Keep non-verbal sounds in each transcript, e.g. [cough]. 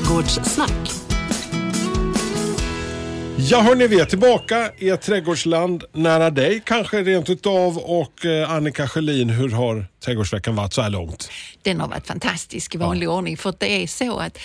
Trädgårdssnack. Ja hörni, vi är tillbaka i ett trädgårdsland nära dig kanske rent utav och eh, Annika Sjölin, hur har trädgårdsveckan varit så här långt? Den har varit fantastisk i vanlig ordning för det är så att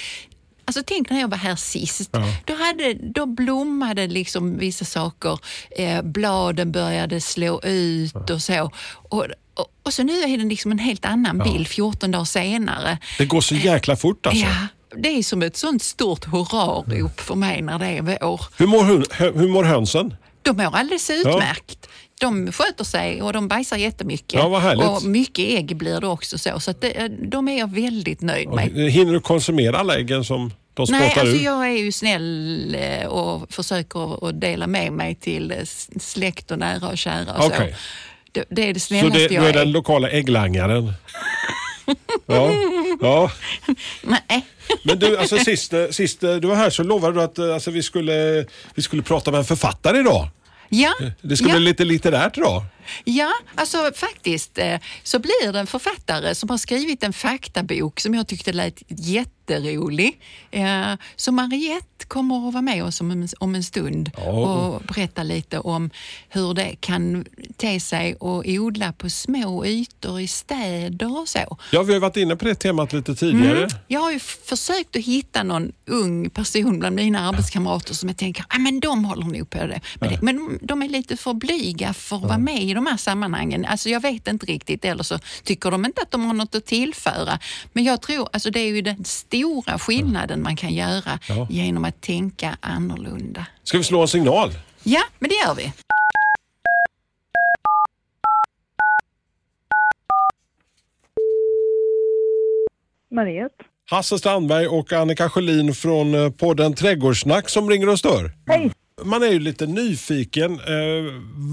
Alltså tänk när jag var här sist. Ja. Då, hade, då blommade liksom vissa saker. Eh, bladen började slå ut och så. Och, och, och så nu är det liksom en helt annan bild 14 dagar senare. Det går så jäkla fort alltså. Ja, det är som ett sånt stort hurrarop för mig när det är vår. Hur, mår hon, hur mår hönsen? De mår alldeles utmärkt. De sköter sig och de bajsar jättemycket. Ja, vad härligt. Och mycket ägg blir det också så. Så det, de är jag väldigt nöjd med. Hinner du konsumera alla äggen som de Nej, alltså ur? jag är ju snäll eh, och försöker att dela med mig till eh, släkt och nära och kära och Okej. så. Det, det är det Så snällaste det, du jag är är. den lokala ägglangaren? [laughs] ja. ja. Nej. Men du, alltså sist, sist du var här så lovade du att eh, alltså, vi, skulle, vi skulle prata med en författare idag. Ja, Det ska ja. bli lite litterärt idag. Ja, alltså faktiskt eh, så blir det en författare som har skrivit en faktabok som jag tyckte lät jätterolig. Eh, Så Mariette kommer att vara med oss om en, om en stund Ja. och berätta lite om hur det kan te sig att odla på små ytor i städer och så. Ja, vi har varit inne på det temat lite tidigare. Mm. Jag har ju försökt att hitta någon ung person bland mina arbetskamrater som jag tänker, ah, men de håller nog på det. Men, det, men de är lite för blyga för att vara med i de här sammanhangen. Alltså jag vet inte riktigt, eller så tycker de inte att de har något att tillföra. Men jag tror, alltså det är ju den stora skillnaden man kan göra Ja. genom att tänka annorlunda. Ska vi slå en signal? Ja, men det gör vi. Mariette. Hasse Strandberg och Annika Sjölin från eh, podden Trädgårdssnack som ringer och stör. Hej! Man är ju lite nyfiken. Eh,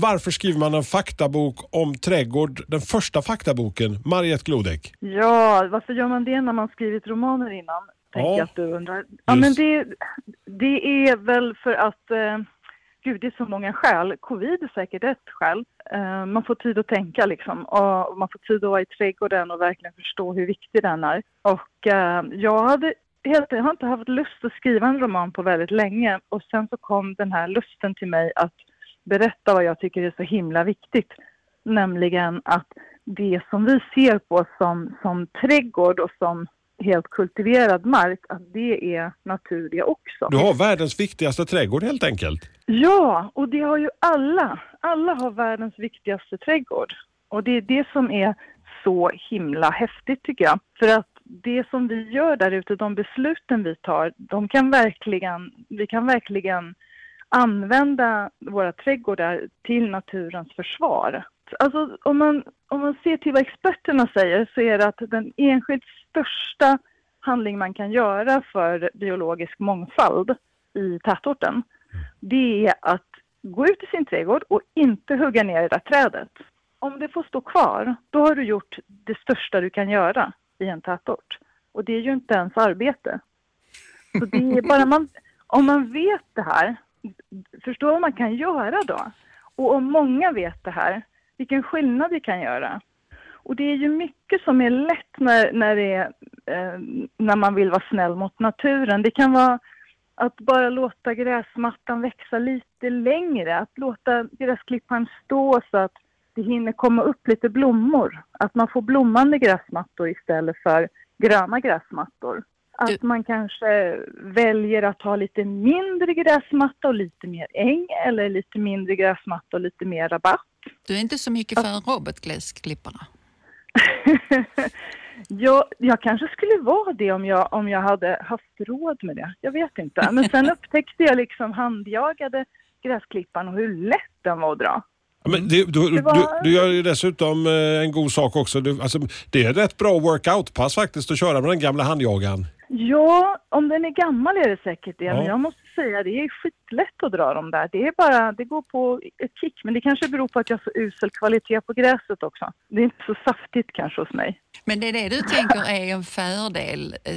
varför skriver man en faktabok om trädgård? Den första faktaboken, Mariette Glodek. Ja, varför gör man det när man skrivit romaner innan? Tänker Ja, jag att du undrar. Ja, men det, det är väl för att, eh, gud det är så många skäl. Covid är säkert ett skäl. Eh, man får tid att tänka liksom och man får tid att vara i trädgården och verkligen förstå hur viktig den är. Och eh, jag hade helt, jag har inte haft lust att skriva en roman på väldigt länge och sen så kom den här lusten till mig att berätta vad jag tycker är så himla viktigt. Nämligen att det som vi ser på som, som trädgård och som helt kultiverad mark, att det är natur det också. Du har världens viktigaste trädgård helt enkelt. Ja, och det har ju alla. Alla har världens viktigaste trädgård. Och det är det som är så himla häftigt tycker jag. För att det som vi gör där ute, de besluten vi tar, de kan verkligen, vi kan verkligen använda våra trädgårdar till naturens försvar. Alltså om man, om man ser till vad experterna säger så är det att den enskilt största handling man kan göra för biologisk mångfald i tätorten, det är att gå ut i sin trädgård och inte hugga ner det där trädet. Om det får stå kvar, då har du gjort det största du kan göra i en tätort. Och det är ju inte ens arbete. Så det är bara man, om man vet det här, förstå vad man kan göra då. Och om många vet det här, vilken skillnad vi kan göra. Och det är ju mycket som är lätt när, när, det är, eh, när man vill vara snäll mot naturen. Det kan vara att bara låta gräsmattan växa lite längre, att låta gräsklipparen stå så att det hinner komma upp lite blommor. Att man får blommande gräsmattor istället för gröna gräsmattor. Att man kanske väljer att ha lite mindre gräsmatta och lite mer äng eller lite mindre gräsmatta och lite mer rabatt. Du är inte så mycket för robotgräsklipparna. [laughs] jag, jag kanske skulle vara det om jag, om jag hade haft råd med det. Jag vet inte. Men sen [laughs] upptäckte jag liksom handjagade gräsklipparen och hur lätt den var att dra. Men det, du, Det var- du, du gör ju dessutom eh, en god sak också. Du, alltså, det är ett rätt bra workout-pass faktiskt att köra med den gamla handjagaren. Ja, om den är gammal är det säkert det. Men Ja. jag måste säga, det är skitlätt att dra dem där. Det är bara, det går på ett kick. Men det kanske beror på att jag har så usel kvalitet på gräset också. Det är inte så saftigt kanske hos mig. Men det är det du tänker är en fördel, eh,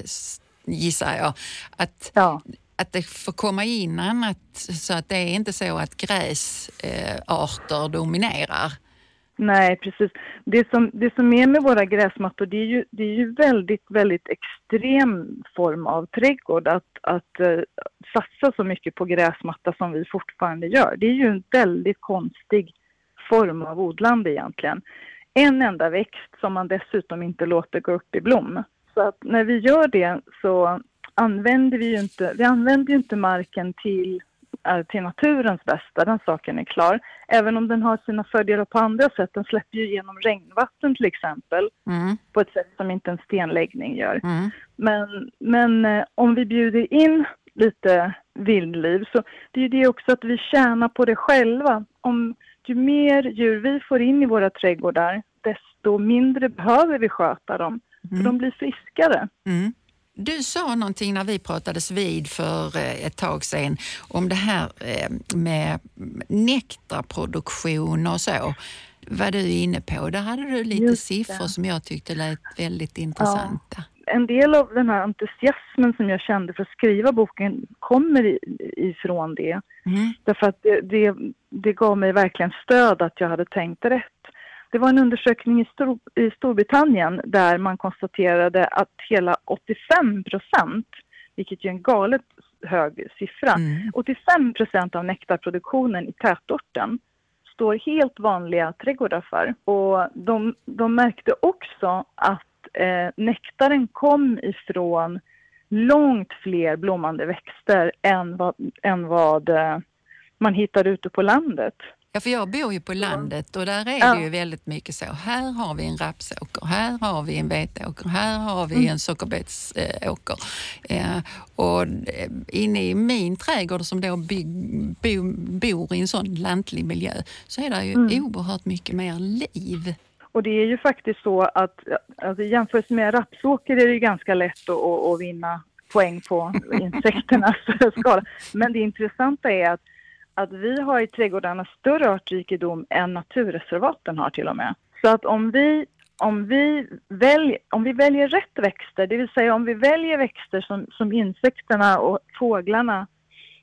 gissar jag. Att, Ja att det får komma in annat så att det är inte så att gräsarter eh, dominerar. Nej, precis. Det som, det som är med våra gräsmattor, det är ju, det är ju väldigt, väldigt extrem form av trädgård att, att eh, satsa så mycket på gräsmatta som vi fortfarande gör. Det är ju en väldigt konstig form av odlande egentligen. En enda växt som man dessutom inte låter gå upp i blom. Så att när vi gör det så använder vi ju inte, vi använder ju inte marken till är till naturens bästa, den saken är klar. Även om den har sina fördelar på andra sätt. Den släpper ju igenom regnvatten till exempel mm. på ett sätt som inte en stenläggning gör. Mm. Men, men eh, om vi bjuder in lite vildliv så det är ju det också att vi tjänar på det själva. Om, ju mer djur vi får in i våra trädgårdar desto mindre behöver vi sköta dem. För mm. de blir friskare. Mm. Du sa någonting när vi pratades vid för eh, ett tag sedan om det här eh, med nektarproduktion och så. Vad du är inne på. Där hade du lite siffror som jag tyckte lät väldigt intressanta. Ja. En del av den här entusiasmen som jag kände för att skriva boken kommer ifrån det. Mm. Därför att det, det, det gav mig verkligen stöd att jag hade tänkt rätt. Det var en undersökning i, Stor i Storbritannien där man konstaterade att hela 85 procent, vilket är en galet hög siffra, mm. 85 procent av nektarproduktionen i tätorten står helt vanliga trädgårdar för. Och de, de märkte också att eh, nektaren kom ifrån långt fler blommande växter än vad, än vad eh, man hittar ute på landet. Ja, för jag bor ju på landet och där är ja. det ju väldigt mycket så. Här har vi en rapsåker, här har vi en betåker, här har vi mm. en sockerbetsåker. Eh, och eh, inne i min trädgård som då bo, bor i en sån lantlig miljö så är det ju mm. oerhört mycket mer liv. Och det är ju faktiskt så att alltså, jämfört med rapsåker är det ganska lätt att, att vinna poäng på insekternas [laughs] skala. Men det intressanta är att att vi har i trädgårdarna större artrikedom än naturreservaten har till och med. Så att om vi, om vi, välj, om vi väljer rätt växter, det vill säga om vi väljer växter som, som insekterna och fåglarna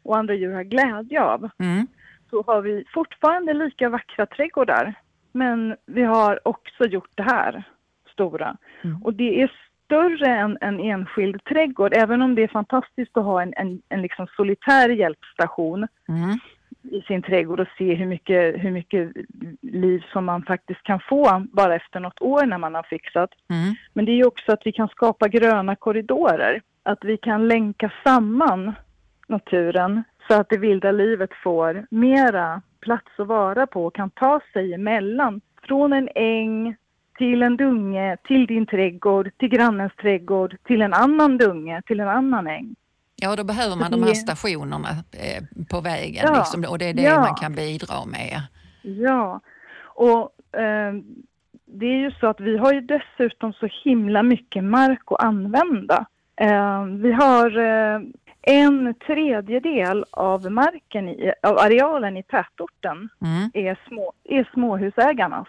och andra djur har glädje av, mm. så har vi fortfarande lika vackra trädgårdar. Men vi har också gjort det här stora. Mm. Och det är större än en enskild trädgård, även om det är fantastiskt att ha en, en, en liksom solitär hjälpstation. Mm i sin trädgård och se hur mycket, hur mycket liv som man faktiskt kan få bara efter något år när man har fixat. Mm. Men det är också att vi kan skapa gröna korridorer. Att vi kan länka samman naturen så att det vilda livet får mera plats att vara på och kan ta sig emellan. Från en äng till en dunge, till din trädgård, till grannens trädgård, till en annan dunge, till en annan äng. Ja, då behöver man de här stationerna eh, på vägen ja, liksom, och det är det ja. man kan bidra med. Ja, och eh, det är ju så att vi har ju dessutom så himla mycket mark att använda. Eh, vi har eh, en tredjedel av marken, i, av arealen i tätorten mm. är, små, är småhusägarnas.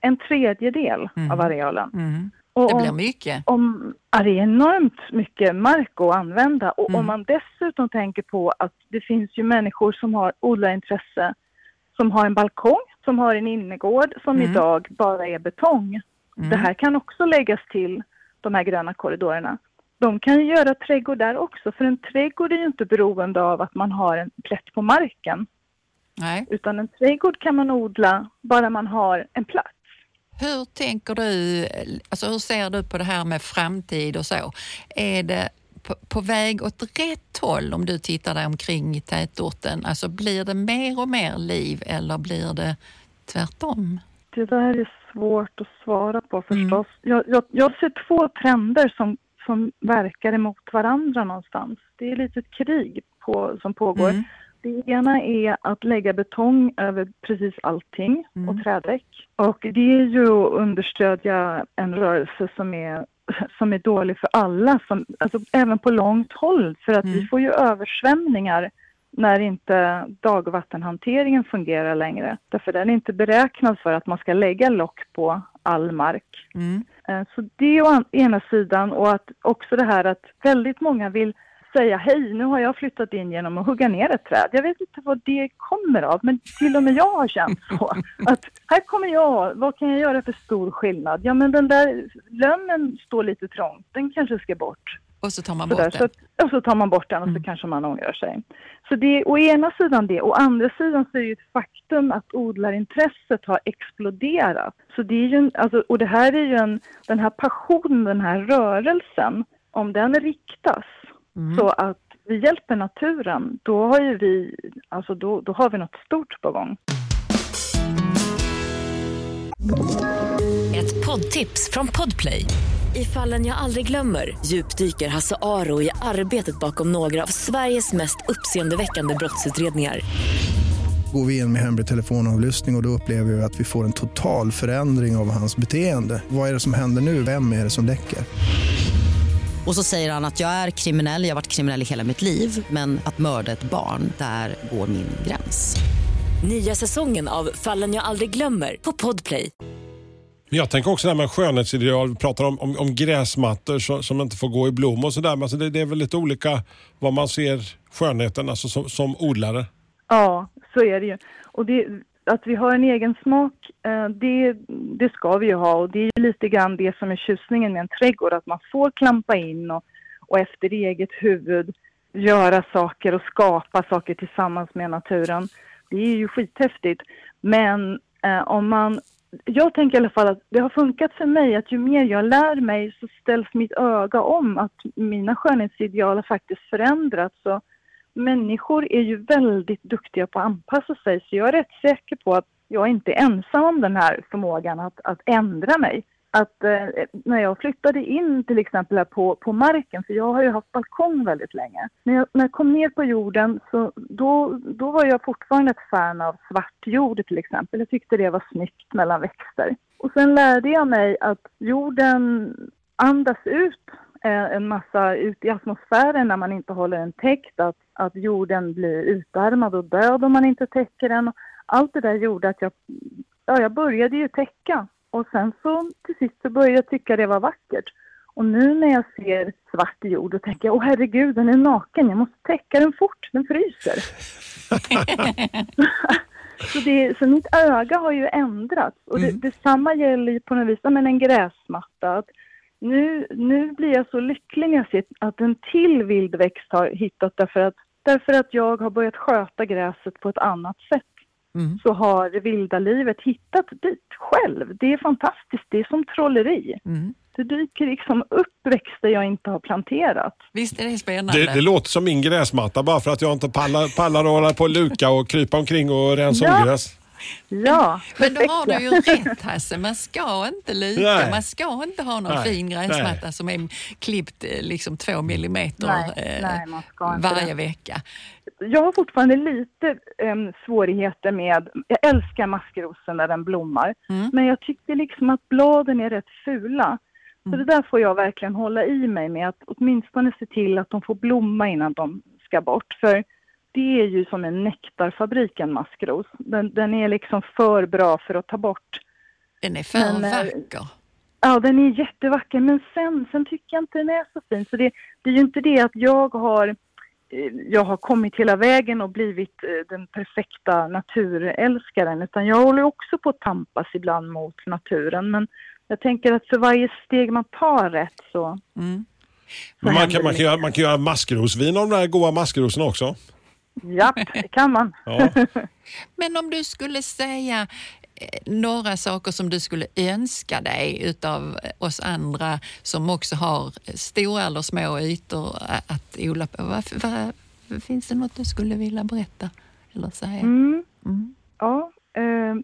En tredjedel mm. av arealen. Mm. Och det blir mycket. Om, ja, det är enormt mycket mark att använda och mm. om man dessutom tänker på att det finns ju människor som har odlarintresse som har en balkong, som har en innergård som mm. idag bara är betong. Mm. Det här kan också läggas till de här gröna korridorerna. De kan ju göra trädgård där också, för en trädgård är ju inte beroende av att man har en plätt på marken. Nej. Utan en trädgård kan man odla bara man har en plats. Hur tänker du, alltså hur ser du på det här med framtid och så? Är det på, på väg åt rätt håll om du tittar dig omkring i tätorten? Alltså blir det mer och mer liv eller blir det tvärtom? Det där är svårt att svara på förstås. Mm. Jag, jag, jag ser två trender som, som verkar emot varandra någonstans. Det är lite ett krig på, som pågår. Mm. Det ena är att lägga betong över precis allting mm. och trädäck. Och det är ju att understödja en rörelse som är, som är dålig för alla, som, alltså även på långt håll. För att mm. vi får ju översvämningar när inte dagvattenhanteringen fungerar längre. Därför den är inte beräknad för att man ska lägga lock på all mark. Mm. Eh, så det är å ena sidan och att också det här att väldigt många vill säga hej, nu har jag flyttat in genom att hugga ner ett träd. Jag vet inte vad det kommer av, men till och med jag har känt så. [laughs] Att här kommer jag, vad kan jag göra för stor skillnad? Ja, men den där lönnen står lite trångt, den kanske ska bort. Och så tar man bort där, det. så och så tar man bort den och så kanske man ångrar sig. Så det är å ena sidan det, å andra sidan så är det ju ett faktum att odlarintresset har exploderat. Så det är ju, en- alltså, och det här är ju en, den här passionen, den här rörelsen, om den riktas så att vi hjälper naturen, då har ju vi, alltså då, då har vi något stort på gång. Ett poddtips från Podplay. I fallen jag aldrig glömmer djupdyker Hasse Aro i arbetet bakom några av Sveriges mest uppseendeväckande brottsutredningar. Går vi in med hemlig telefonavlyssning och, och då upplever vi att vi får en total förändring av hans beteende. Vad är det som händer nu? Vem är det som läcker? Och så säger han att jag är kriminell, jag har varit kriminell i hela mitt liv men att mörda ett barn, där går min gräns. Nya säsongen av Fallen jag aldrig glömmer på Podplay. Jag tänker också det här med skönhetsideal. Vi pratar om, om, om gräsmattor som, som inte får gå i blom och sådär. Men alltså det, det är väl lite olika vad man ser skönheten alltså som, som odlare. Ja, så är det ju. Och det, att vi har en egen smak, eh, det, det ska vi ju ha. Och det är ju lite grann det som är tjusningen med en trädgård, att man får klampa in och, och efter eget huvud göra saker och skapa saker tillsammans med naturen. Det är ju skithäftigt. Men eh, om man... Jag tänker i alla fall att det har funkat för mig att ju mer jag lär mig så ställs mitt öga om att mina skönhetsideal har faktiskt förändrats. Och människor är ju väldigt duktiga på att anpassa sig så jag är rätt säker på att jag inte är ensam om den här förmågan att, att ändra mig. Att eh, när jag flyttade in till exempel här på, på marken, för jag har ju haft balkong väldigt länge. När jag, när jag kom ner på jorden så då, då var jag fortfarande ett fan av svart jord till exempel. Jag tyckte det var snyggt mellan växter. Och sen lärde jag mig att jorden andas ut en massa ut i atmosfären när man inte håller den täckt, att, att jorden blir utarmad och död om man inte täcker den. Och allt det där gjorde att jag, ja, jag började ju täcka och sen så till sist så började jag tycka det var vackert. Och nu när jag ser svart jord då tänker jag, åh herregud den är naken, jag måste täcka den fort, den fryser. [laughs] [laughs] så, det, så mitt öga har ju ändrats och det, detsamma gäller ju på något vis, men en gräsmatta. Att nu, nu blir jag så lycklig när jag ser att en till vildväxt har hittat därför att, därför att jag har börjat sköta gräset på ett annat sätt. Så har det vilda livet hittat dit själv. Det är fantastiskt, det är som trolleri. Mm. Det dyker liksom upp växter jag inte har planterat. Visst är det spännande? Det, det låter som min gräsmatta bara för att jag inte pallar, pallar att hålla på och luka och krypa omkring och rensa Ja. ogräs. Ja, Men då har du ju [laughs] rätt Hasse, man ska inte Nej. man ska inte ha någon Nej, fin gräsmatta nej. som är klippt eh, liksom två millimeter Nej, eh, varje vecka. jag har fortfarande lite em, svårigheter med, jag älskar maskrosen när den blommar, Mm. men jag tycker liksom att bladen är rätt fula. Så Mm. det där får jag verkligen hålla i mig med, att åtminstone se till att de får blomma innan de ska bort. För det är ju som en nektarfabrik, en maskros. Den, den är liksom för bra för att ta bort. Den är för Men, eh, vacker. Ja, den är jättevacker, men sen, sen tycker jag inte den är så fin. Så det, det är ju inte det att jag har, eh, jag har kommit hela vägen och blivit eh, den perfekta naturälskaren, utan jag håller också på att tampas ibland mot naturen. Men jag tänker att för varje steg man tar rätt så... Mm. Men man, kan, man, kan göra, man kan göra maskrosvin av de där goda maskrosorna också. Ja, det kan man. Ja. [laughs] Men om du skulle säga eh, några saker som du skulle önska dig utav oss andra som också har stora eller små ytor att odla på. Vad, vad, finns det något du skulle vilja berätta eller säga? Mm. Mm. Ja, eh,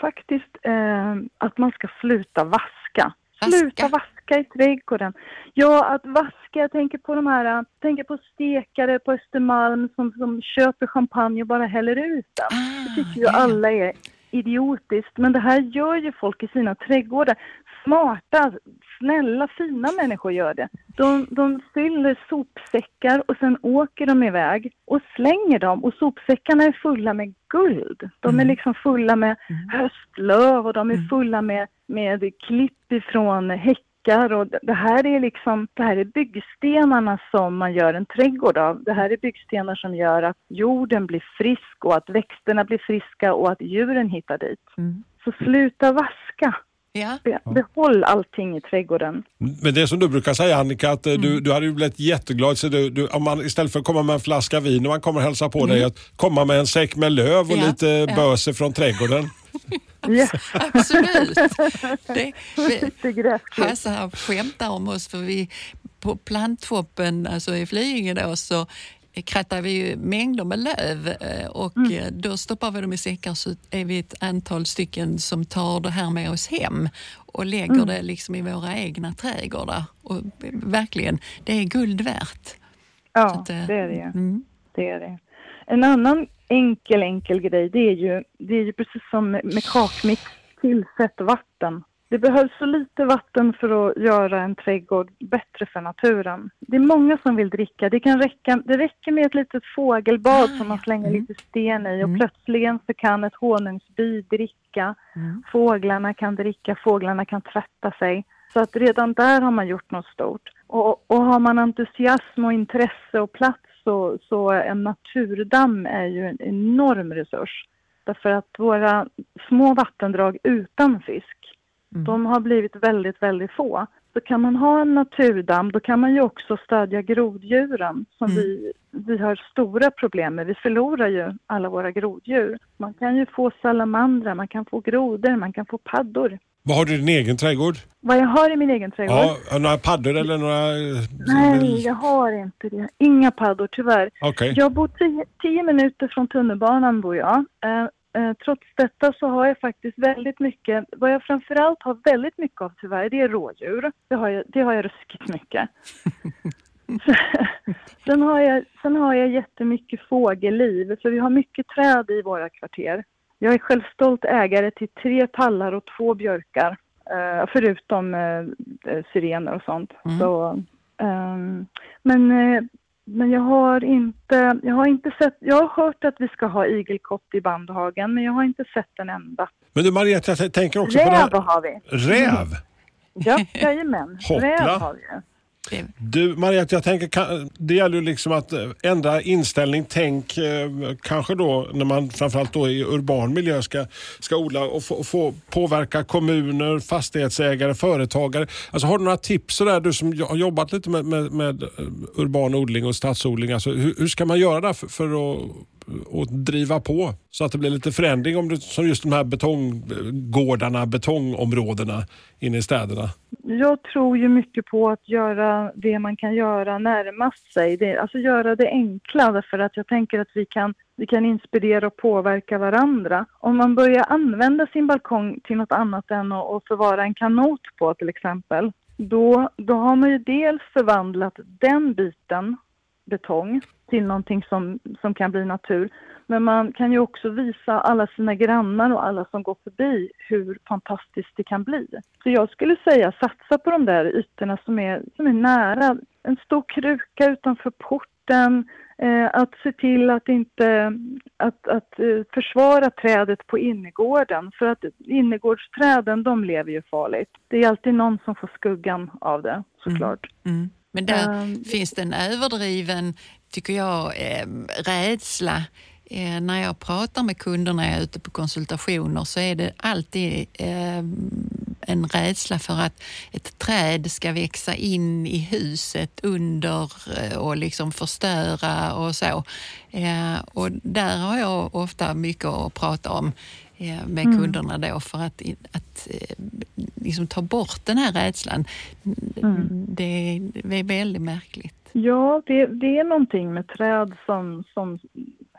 faktiskt eh, att man ska sluta vaska. Vaska? Sluta vaska i trädgården. Ja, att vaska, jag tänker på de här, jag tänker på stekare på Östermalm som, som köper champagne och bara häller ut den. Ah, Det tycker ju ja. alla är idiotiskt, men det här gör ju folk i sina trädgårdar. Smarta, snälla, fina människor gör det. De, de fyller sopsäckar och sen åker de iväg och slänger dem och sopsäckarna är fulla med guld. De är liksom fulla med höstlöv och de är fulla med, med klipp ifrån bäckar och det här är liksom, det här är byggstenarna som man gör en trädgård av. Det här är byggstenar som gör att jorden blir frisk och att växterna blir friska och att djuren hittar dit. Mm. Så sluta vaska. Ja. Be- Behåll allting i trädgården. Men det som du brukar säga Annika, att eh, Mm. du, du hade ju blivit jätteglad så du, du, om man istället för att komma med en flaska vin när man kommer och hälsar på dig, att komma med en säck med löv och Mm. Ja, lite ja. böser från trädgården. [laughs] Ja, Absolut. Det, [laughs] vi. Hasse skämtar om oss för vi på planttoppen, alltså i Flyinge då, så krattar vi ju mängder med löv eh, och eh, då stoppar vi dem i säckar så är vi ett antal stycken som tar det här med oss hem och lägger det liksom i våra egna trädgårdar. Och verkligen, det är guld värt. Ja, att, eh, det är det. Mm. Det är det. En annan enkel, enkel grej, det är ju, det är ju precis som med med kakmix, tillsätt vatten. Det behövs så lite vatten för att göra en trädgård bättre för naturen. Det är många som vill dricka. Det, kan räcka, det räcker med ett litet fågelbad Ah, som man slänger Mm. lite sten i och Mm. plötsligen så kan ett honungsbi dricka. Mm. Fåglarna kan dricka, fåglarna kan tvätta sig. Så att redan där har man gjort något stort. Och, och har man entusiasm och intresse och plats så, så en naturdamm är ju en enorm resurs. Därför att våra små vattendrag utan fisk, Mm. de har blivit väldigt, väldigt få. Så kan man ha en naturdamm, då kan man ju också stödja groddjuren som Mm. vi, vi har stora problem med. Vi förlorar ju alla våra groddjur. Man kan ju få salamandrar, man kan få grodor, man kan få paddor. Vad har du i din egen trädgård? Vad jag har i min egen trädgård? Ja, några paddor eller några... eh, Nej, jag har inte det. Inga paddor, tyvärr. Okej. Jag bor tio, tio minuter från tunnelbanan bor jag. Eh, eh, trots detta så har jag faktiskt väldigt mycket, vad jag framförallt har väldigt mycket av tyvärr, det är rådjur. Det har jag, det har jag ruskigt mycket. [laughs] sen, har jag, sen har jag jättemycket fågelliv, så vi har mycket träd i våra kvarter. Jag är själv stolt ägare till tre tallar och två björkar, eh, förutom eh, eh, syrener och sånt. Mm. Så, ehm, men eh, men jag har inte, jag har inte sett, jag har hört att vi ska ha igelkott i Bandhagen, men jag har inte sett en enda. Men du Marietta, jag tänker också på det Räv här. har vi. Räv? Ja, jajamän. Hoppla. Räv har vi. Du Mariette, jag tänker kan- det gäller ju liksom att eh, ändra inställning, tänk eh, kanske då när man framförallt då i urban miljö ska, ska odla och få, få påverka kommuner, fastighetsägare, företagare. Alltså har du några tips sådär, du som har jobbat lite med, med, med eh, urban odling och stadsodling. Alltså, hur, hur ska man göra där för, för att, och driva på så att det blir lite förändring om det, som just de här betonggårdarna, betongområdena inne i städerna? Jag tror ju mycket på att göra det man kan göra närmast sig. Det, alltså göra det enkla, därför att jag tänker att vi kan, vi kan inspirera och påverka varandra. Om man börjar använda sin balkong till något annat än att, att förvara en kanot på till exempel, då, då har man ju dels förvandlat den biten betong till någonting som, som kan bli natur. Men man kan ju också visa alla sina grannar och alla som går förbi hur fantastiskt det kan bli. Så jag skulle säga satsa på de där ytorna som är, som är nära. En stor kruka utanför porten, eh, att se till att inte att, att eh, försvara trädet på innergården. För att innergårdsträden, de lever ju farligt. Det är alltid någon som får skuggan av det, såklart. mm. Men där Ehm. finns det en överdriven, tycker jag, eh, rädsla. Eh, när jag pratar med kunder när jag är ute på konsultationer så är det alltid eh, en rädsla för att ett träd ska växa in i huset under eh, och liksom förstöra och så. Eh, och där har jag ofta mycket att prata om med kunderna då för att, att eh, liksom ta bort den här rädslan. Det, det är väldigt märkligt. Ja, det, det är någonting med träd som, som,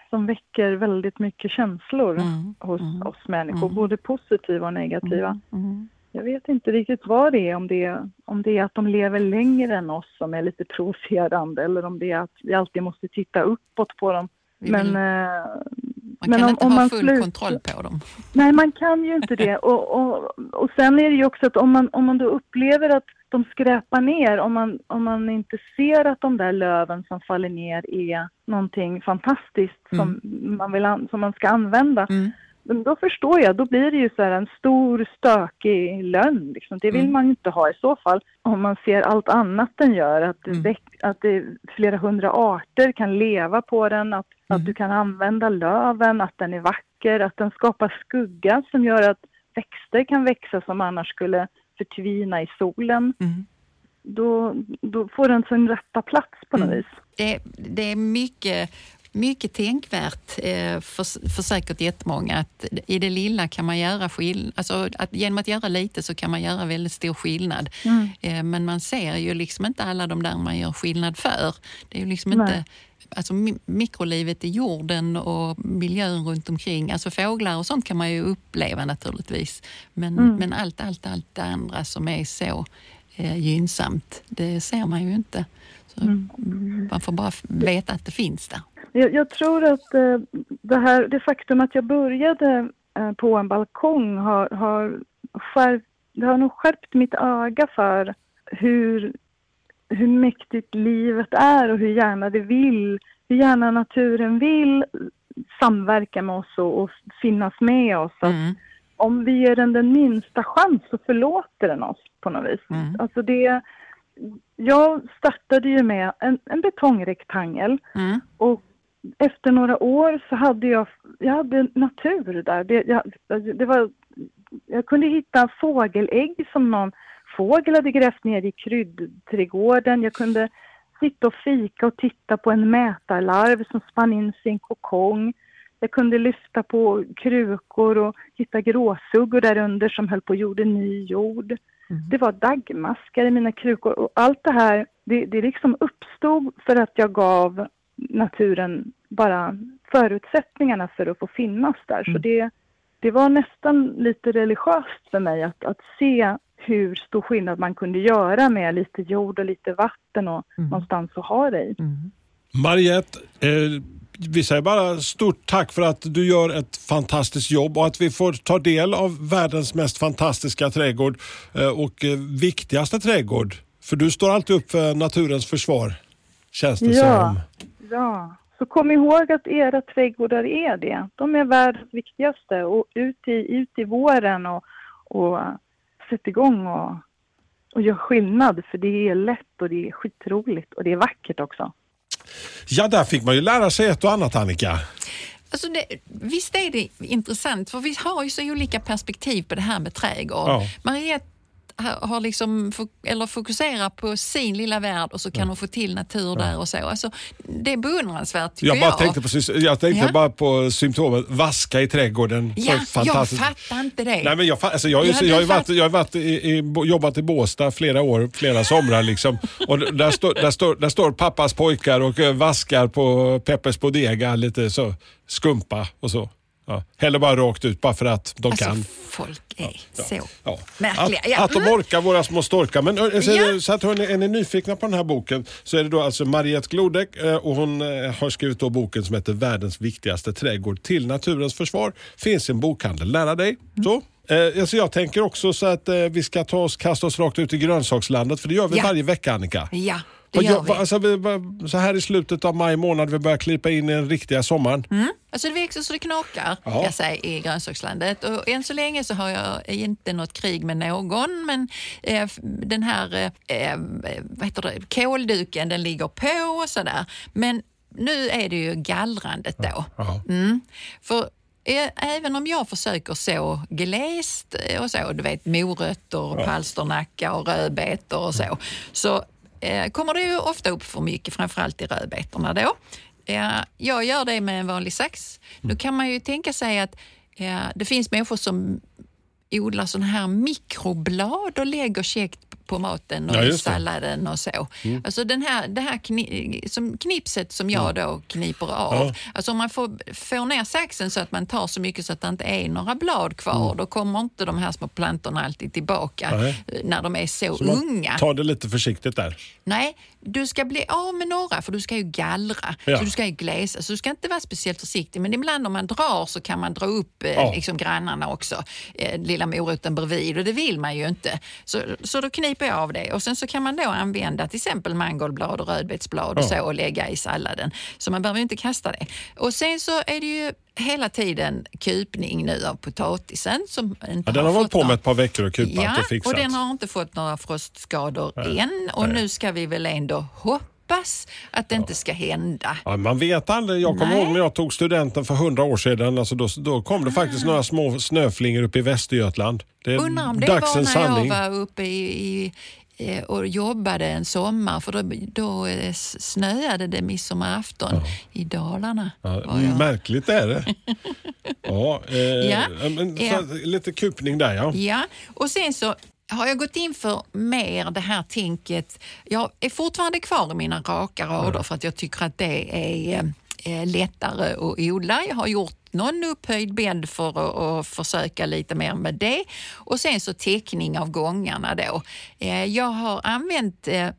som väcker väldigt mycket känslor Mm, hos mm, oss människor, mm. både positiva och negativa. Mm. Jag vet inte riktigt vad det är, om det är, om det är att de lever längre än oss som är lite provocerande eller om det är att vi alltid måste titta uppåt på dem. Vi Men, vill- eh, Man men kan om- inte om ha full slut- kontroll på dem. Nej, man kan ju inte det. [laughs] Och, och, och sen är det ju också att om man, om man då upplever att de skräpar ner, om man, om man inte ser att de där löven som faller ner är någonting fantastiskt som, man, vill an, som man ska använda, Mm. Men då förstår jag, då blir det ju så en stor stökig lönn. Liksom. Det vill Mm. man inte ha i så fall. Om man ser allt annat den gör, att, det Mm. väck- att det, flera hundra arter kan leva på den, att, Mm. att du kan använda löven, att den är vacker, att den skapar skugga som gör att växter kan växa som annars skulle förtvina i solen. Mm. Då, då får den sin rätta plats på något Mm. vis. Det, det är mycket, mycket tänkvärt för, för säkert jättemånga att i det lilla kan man göra skillnad. Alltså att genom att göra lite så kan man göra väldigt stor skillnad. Eh, Men man ser ju liksom inte alla de där man gör skillnad för. Det är ju liksom Nej. inte alltså mi- mikrolivet i jorden och miljön runt omkring. Alltså fåglar och sånt kan man ju uppleva naturligtvis. Men, men allt, allt, allt det andra som är så eh, gynnsamt, det ser man ju inte. Så, mm, Man får bara veta att det finns där. Jag, jag tror att eh, det, här, det faktum att jag började eh, på en balkong har, har, skärpt, det har nog skärpt mitt öga för hur, hur mäktigt livet är och hur gärna det vill, hur gärna naturen vill samverka med oss och, och finnas med oss. Att Mm. Om vi ger den den minsta chans så förlåter den oss på något vis. Mm. Alltså det, jag startade ju med en, en betongrektangel Mm. och efter några år så hade jag, jag hade natur där. Det, jag, det var, jag kunde hitta fågelägg som någon fågel hade grävt ner i kryddträdgården. Jag kunde sitta och fika och titta på en mätarlarv som spann in sin kokong. Jag kunde lyfta på krukor och hitta gråsuggor där under som höll på och gjorde ny jord. Det var daggmaskar i mina krukor och allt det här, det, det liksom uppstod för att jag gav naturen bara förutsättningarna för att få finnas där. Så det, det var nästan lite religiöst för mig att, att se hur stor skillnad man kunde göra med lite jord och lite vatten och någonstans att ha det i. Mariette, eh, vi säger bara stort tack för att du gör ett fantastiskt jobb och att vi får ta del av världens mest fantastiska trädgård eh, och eh, viktigaste trädgård. För du står alltid upp för naturens försvar, känns det Ja. som. Ja, så kom ihåg att era trädgårdar är det. De är världens viktigaste och ut i, ut i våren och, och sätt igång och, och gör skillnad för det är lätt och det är skitroligt och det är vackert också. Ja, där fick man ju lära sig ett och annat Annika. Alltså det, visst är det intressant, för vi har ju så olika perspektiv på det här med trädgård. Ja. Mariette har liksom, eller fokuserar på sin lilla värld och så kan hon få till natur där och så. Alltså, det är beundransvärt tycker Jag jag. bara tänkte, på, sys- jag tänkte Ja. bara på symptomet vaska i trädgården. Ja, jag fantastiskt. fattar inte det. Nej, men jag, alltså, jag, Ja, du jag har varit, jag har varit i, i, jobbat i Båstad flera år, flera somrar. Liksom. Och där, står, där, står, där står pappas pojkar och eh, vaskar på Peppers Bodega, lite så skumpa och så. Ja. Häller bara rakt ut bara för att de alltså, kan. folk är så Ja. märkliga. Att, Ja. att de orkar, våra små storkar. Men ö, så, Ja. så att hörni, är ni nyfikna på den här boken så är det då alltså Mariette Glodek eh, och hon eh, har skrivit då boken som heter Världens viktigaste trädgård till naturens försvar. Finns i en bokhandel nära dig. Mm. Så. Eh, alltså jag tänker också så att eh, vi ska ta oss, kasta oss rakt ut i grönsakslandet för det gör vi Ja. varje vecka Annika. Ja, det gör vi. Alltså, så här i slutet av maj månad, vi börjar klipa in i den riktiga sommaren. Alltså det växer så det knakar Ja. jag säga, i grönsakslandet. Och än så länge så har jag inte något krig med någon men eh, den här eh, eh, vad heter det, kolduken den ligger på och sådär. Men nu är det ju gallrandet då. Ja. Mm. För eh, även om jag försöker så glest eh, och så, du vet morötter och palsternacka och rödbetor och så, så kommer det ju ofta upp för mycket, framförallt i rödbetorna då. Eh, jag gör det med en vanlig sax. Nu kan man ju tänka sig att eh, det finns människor som odlar sådana här mikroblad och lägger käckt på maten och Ja. Mm. salladen och så. Alltså den här, det här kni, som knipset som jag då kniper av. Ja. Alltså om man får, får ner saxen så att man tar så mycket så att det inte är några blad kvar, då kommer inte de här små plantorna alltid tillbaka Mm. Nej. när de är så, Så unga. tar det lite försiktigt där. Nej, du ska bli av med några för du ska ju gallra. Ja. Så du ska ju glesa. Så du ska inte vara speciellt försiktig. Men ibland om man drar så kan man dra upp eh, Ja. liksom grannarna också. Eh, lilla moroten bredvid och det vill man ju inte. Så, så då kniper jag av det och sen så kan man då använda till exempel mangoldblad och rödbetsblad och Ja. så och lägga i salladen. Så man behöver ju inte kasta det. Och sen så är det ju hela tiden kupning nu av potatisen som inte Ja, den har varit fått på några- med ett par veckor och kupat Ja, och fixat. och den har inte fått några frostskador än och nu ska vi väl ändå hoppas att det inte ska hända. Ja, man vet aldrig. Jag kommer Nej. ihåg när jag tog studenten för hundra år sedan. Alltså då, då kom det faktiskt några små snöflingor uppe i Västergötland. Det är Ah. Undrar om det var när jag sanning. var uppe i, i och jobbade en sommar för då, då eh, snöade det midsommarafton i Dalarna. Ja. Märkligt är det. [laughs] ja, eh, Ja. Men, Ja. så, lite kupning där ja. Ja, och sen så har jag gått in för mer det här tänket. Jag är fortfarande kvar i mina raka rader för att jag tycker att det är eh, lättare att odla. Jag har gjort någon upphöjd bädd för att, försöka lite mer med det. Och sen så täckning av gångarna då. Eh, jag har använt eh,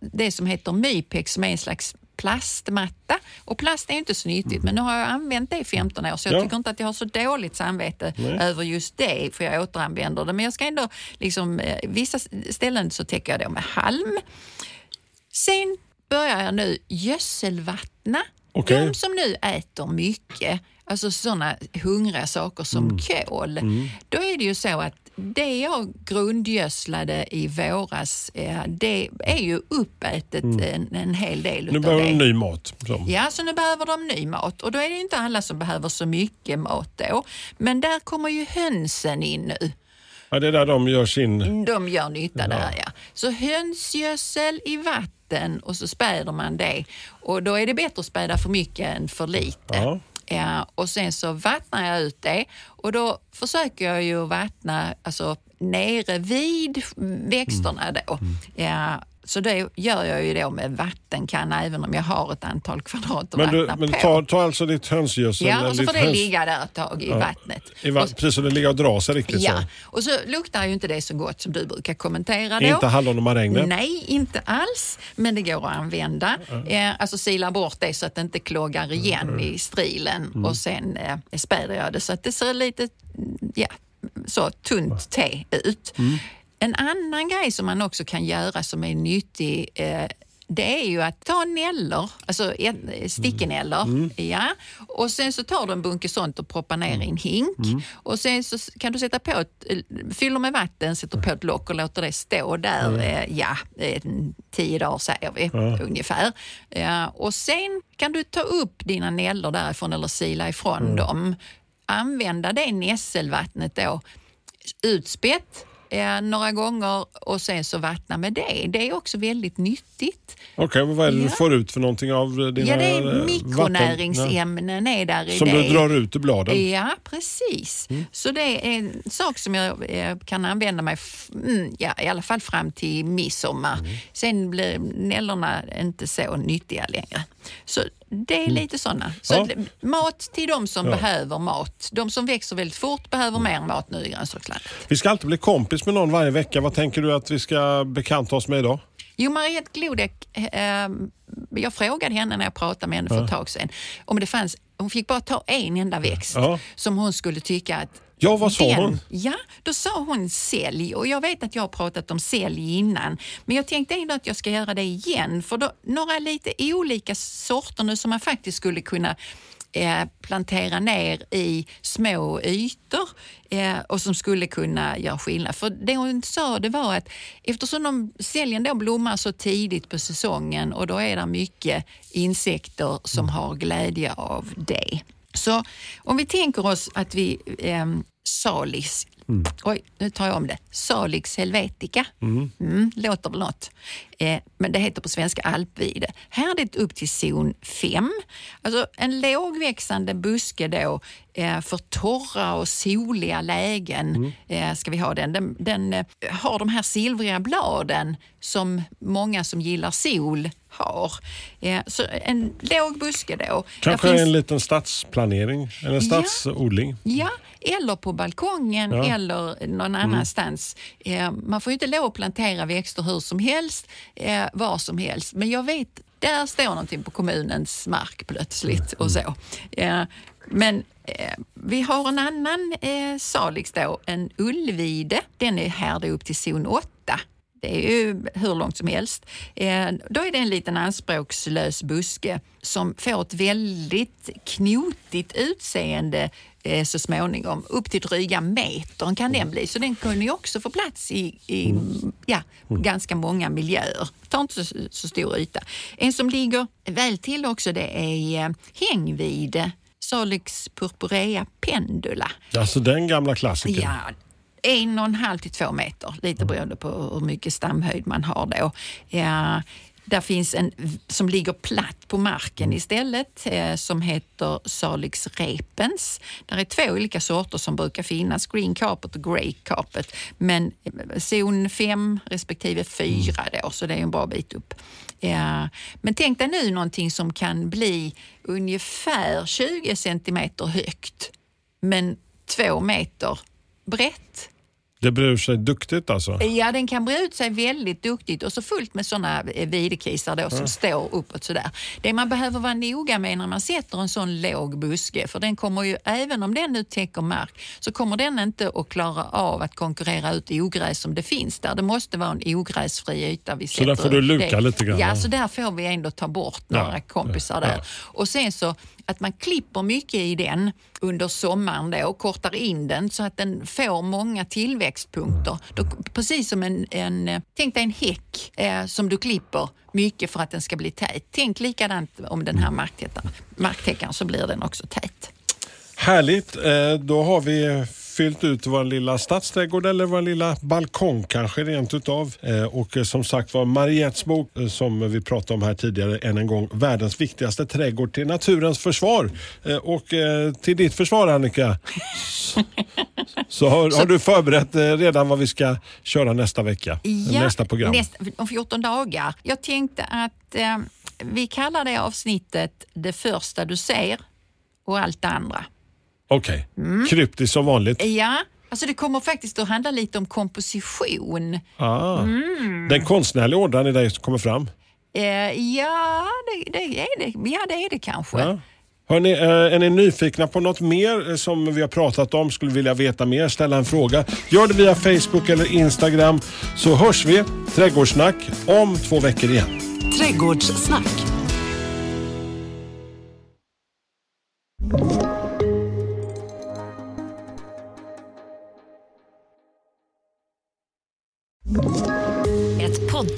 det som heter Mypex som är en slags plastmatta. Och plast är inte så nyttigt men nu har jag använt det i 15 år så jag Ja. tycker inte att jag har så dåligt samvete över just det för jag återanvänder det. Men jag ska ändå, liksom, eh, vissa ställen så täcker jag det med halm. Sen börjar jag nu gödselvattna. Okej. De som nu äter mycket, alltså sådana hungriga saker som Mm. kål, då är det ju så att det jag grundgödslade i våras, eh, det är ju uppätet en, en hel del Mm. Nu behöver det. de ny mat. Så. Ja, så nu behöver de ny mat och då är det inte alla som behöver så mycket mat då. Men där kommer ju hönsen in nu. Ja, det är där de gör sin... De gör nytta där ja. Så hönsgödsel i vatten och så späder man det. Och då är det bättre att späda för mycket än för lite. Ja. Ja, och sen så vattnar jag ut det och då försöker jag ju vattna alltså, nere vid växterna då. Ja, så det gör jag ju då med vattenkanna även om jag har ett antal kvadrat att Men du, vattna men på. ta, ta alltså ditt hönsgödsel. Ja, och så får det höns- ligga där ett tag i vattnet. I va- Och- precis, så det ligger och drar sig riktigt Ja, så. och så luktar ju inte det så gott som du brukar kommentera då. Inte hallon och maräng Nej, inte alls. Men det går att använda. Eh, alltså sila bort det så att det inte kloggar igen i strilen Mm. och sen eh, späder jag det så att det ser lite mm, ja, så tunt te ut. Mm. En annan grej som man också kan göra som är nyttig eh, det är ju att ta nällor, alltså en- stickenällor, Mm. ja. och sen så tar du en bunke sånt och proppar ner i en hink. Mm. Och sen så kan du sätta på ett, fyller med vatten, sätter på ett lock och låter det stå där, eh, ja, eh, tio dagar säger vi ungefär. Ja, och sen kan du ta upp dina nällor därifrån eller sila ifrån Mm. dem. Använda det nässelvattnet då utspätt eh, några gånger och sen så vattna med det. Det är också väldigt nyttigt. Okej, men vad är det Ja. du får ut för någonting av dina Ja, det eh, är vatten- mikronäringsämnen är där i Som det. du drar ut ur bladen? Ja, precis. Mm. Så det är en sak som jag eh, kan använda mig mm, ja, i alla fall fram till midsommar. Mm. Sen blir nällorna inte så nyttiga längre. Så det är lite sådana. Så Mm. Ja. det- mat till de som Ja. behöver mat. De som växer väldigt fort behöver mer mat nu i grönsakslandet. Vi ska alltid bli kompis med någon varje vecka. Vad tänker du att vi ska bekanta oss med idag? Jo, Mariette Glodek, eh, jag frågade henne när jag pratade med henne för ett tag sedan om det fanns, hon fick bara ta en enda växt Ja. som hon skulle tycka att Ja, vad sa den, hon? Ja, då sa hon sälj och jag vet att jag har pratat om sälj innan men jag tänkte ändå att jag ska göra det igen för då, några lite olika sorter nu som man faktiskt skulle kunna eh, plantera ner i små ytor eh, och som skulle kunna göra skillnad. För det hon sa det var att eftersom de säljen då blommar så tidigt på säsongen och då är det mycket insekter som har glädje av det. Så om vi tänker oss att vi eh, Salix, oj nu tar jag om det, Salix helvetica, mm, låter väl något. Eh, men det heter på svenska alpvide. Härdigt upp till zon 5. Alltså en lågväxande buske då eh, för torra och soliga lägen eh, ska vi ha den. Den, den eh, har de här silvriga bladen som många som gillar sol har. Så en låg buske då. Kanske finns- en liten stadsplanering eller stadsodling? Ja, eller på balkongen Ja. eller någon annanstans. Eh, man får ju inte lov att plantera växter hur som helst, var som helst. Men jag vet, där står någonting på kommunens mark plötsligt och så. Men vi har en annan eh, salix då, en ullvide. Den är här upp till zon 8. Det är ju hur långt som helst. Eh, då är det en liten anspråkslös buske som får ett väldigt knotigt utseende eh, så småningom. Upp till dryga metern kan den bli, så den kan ju också få plats i, i ja, ganska många miljöer. tar inte så, så stor yta. En som ligger väl till också det är eh, hängvide, Salix purpurea pendula. Alltså den gamla klassikern. Ja, en och en halv till två meter, lite beroende på hur mycket stamhöjd man har då. Ja, där finns en som ligger platt på marken istället eh, som heter Salix repens. Där är två olika sorter som brukar finnas, green carpet och grey carpet. Men eh, zon 5 respektive 4 då, så det är en bra bit upp. Ja. Men tänk dig nu någonting som kan bli ungefär 20 centimeter högt men två meter brett. Det bryr sig duktigt alltså? Ja, den kan bre ut sig väldigt duktigt och så fullt med sådana videkisar då som mm. står uppåt sådär. Det man behöver vara noga med när man sätter en sån låg buske, för den kommer ju, även om den nu täcker mark, så kommer den inte att klara av att konkurrera ut ogräs som det finns där. Det måste vara en ogräsfri yta vi Så där får du luka det. lite grann? Ja, så där får vi ändå ta bort några ja, kompisar ja, där. Och sen så att man klipper mycket i den under sommaren då och kortar in den så att den får många tillväxtpunkter. Då, precis som en, en, tänk dig en häck eh, som du klipper mycket för att den ska bli tät. Tänk likadant om den här marktäckaren så blir den också tät. Härligt, eh, då har vi fyllt ut vår lilla stadsträdgård eller vår lilla balkong kanske rent utav. Eh, och eh, som sagt var Mariettes bok som vi pratade om här tidigare än en gång världens viktigaste trädgård till naturens försvar. Och till ditt försvar Annika [laughs] så har, har, du förberett redan vad vi ska köra nästa vecka? Ja, nästa program? Nästa, om 14 dagar. Jag tänkte att eh, vi kallar det avsnittet Det första du ser och allt det andra. Okej, okay. mm. kryptiskt som vanligt. Ja, alltså det kommer faktiskt att handla lite om komposition. Ah. Mm. Den konstnärliga ådran i dig som kommer fram? Eh, ja, det, det, är det. ja, det är det kanske. Ja. Hörrni, eh, är ni nyfikna på något mer eh, som vi har pratat om, skulle vilja veta mer, ställa en fråga. Gör det via Facebook eller Instagram så hörs vi, Trädgårdssnack, om två veckor igen. Trädgårdssnack.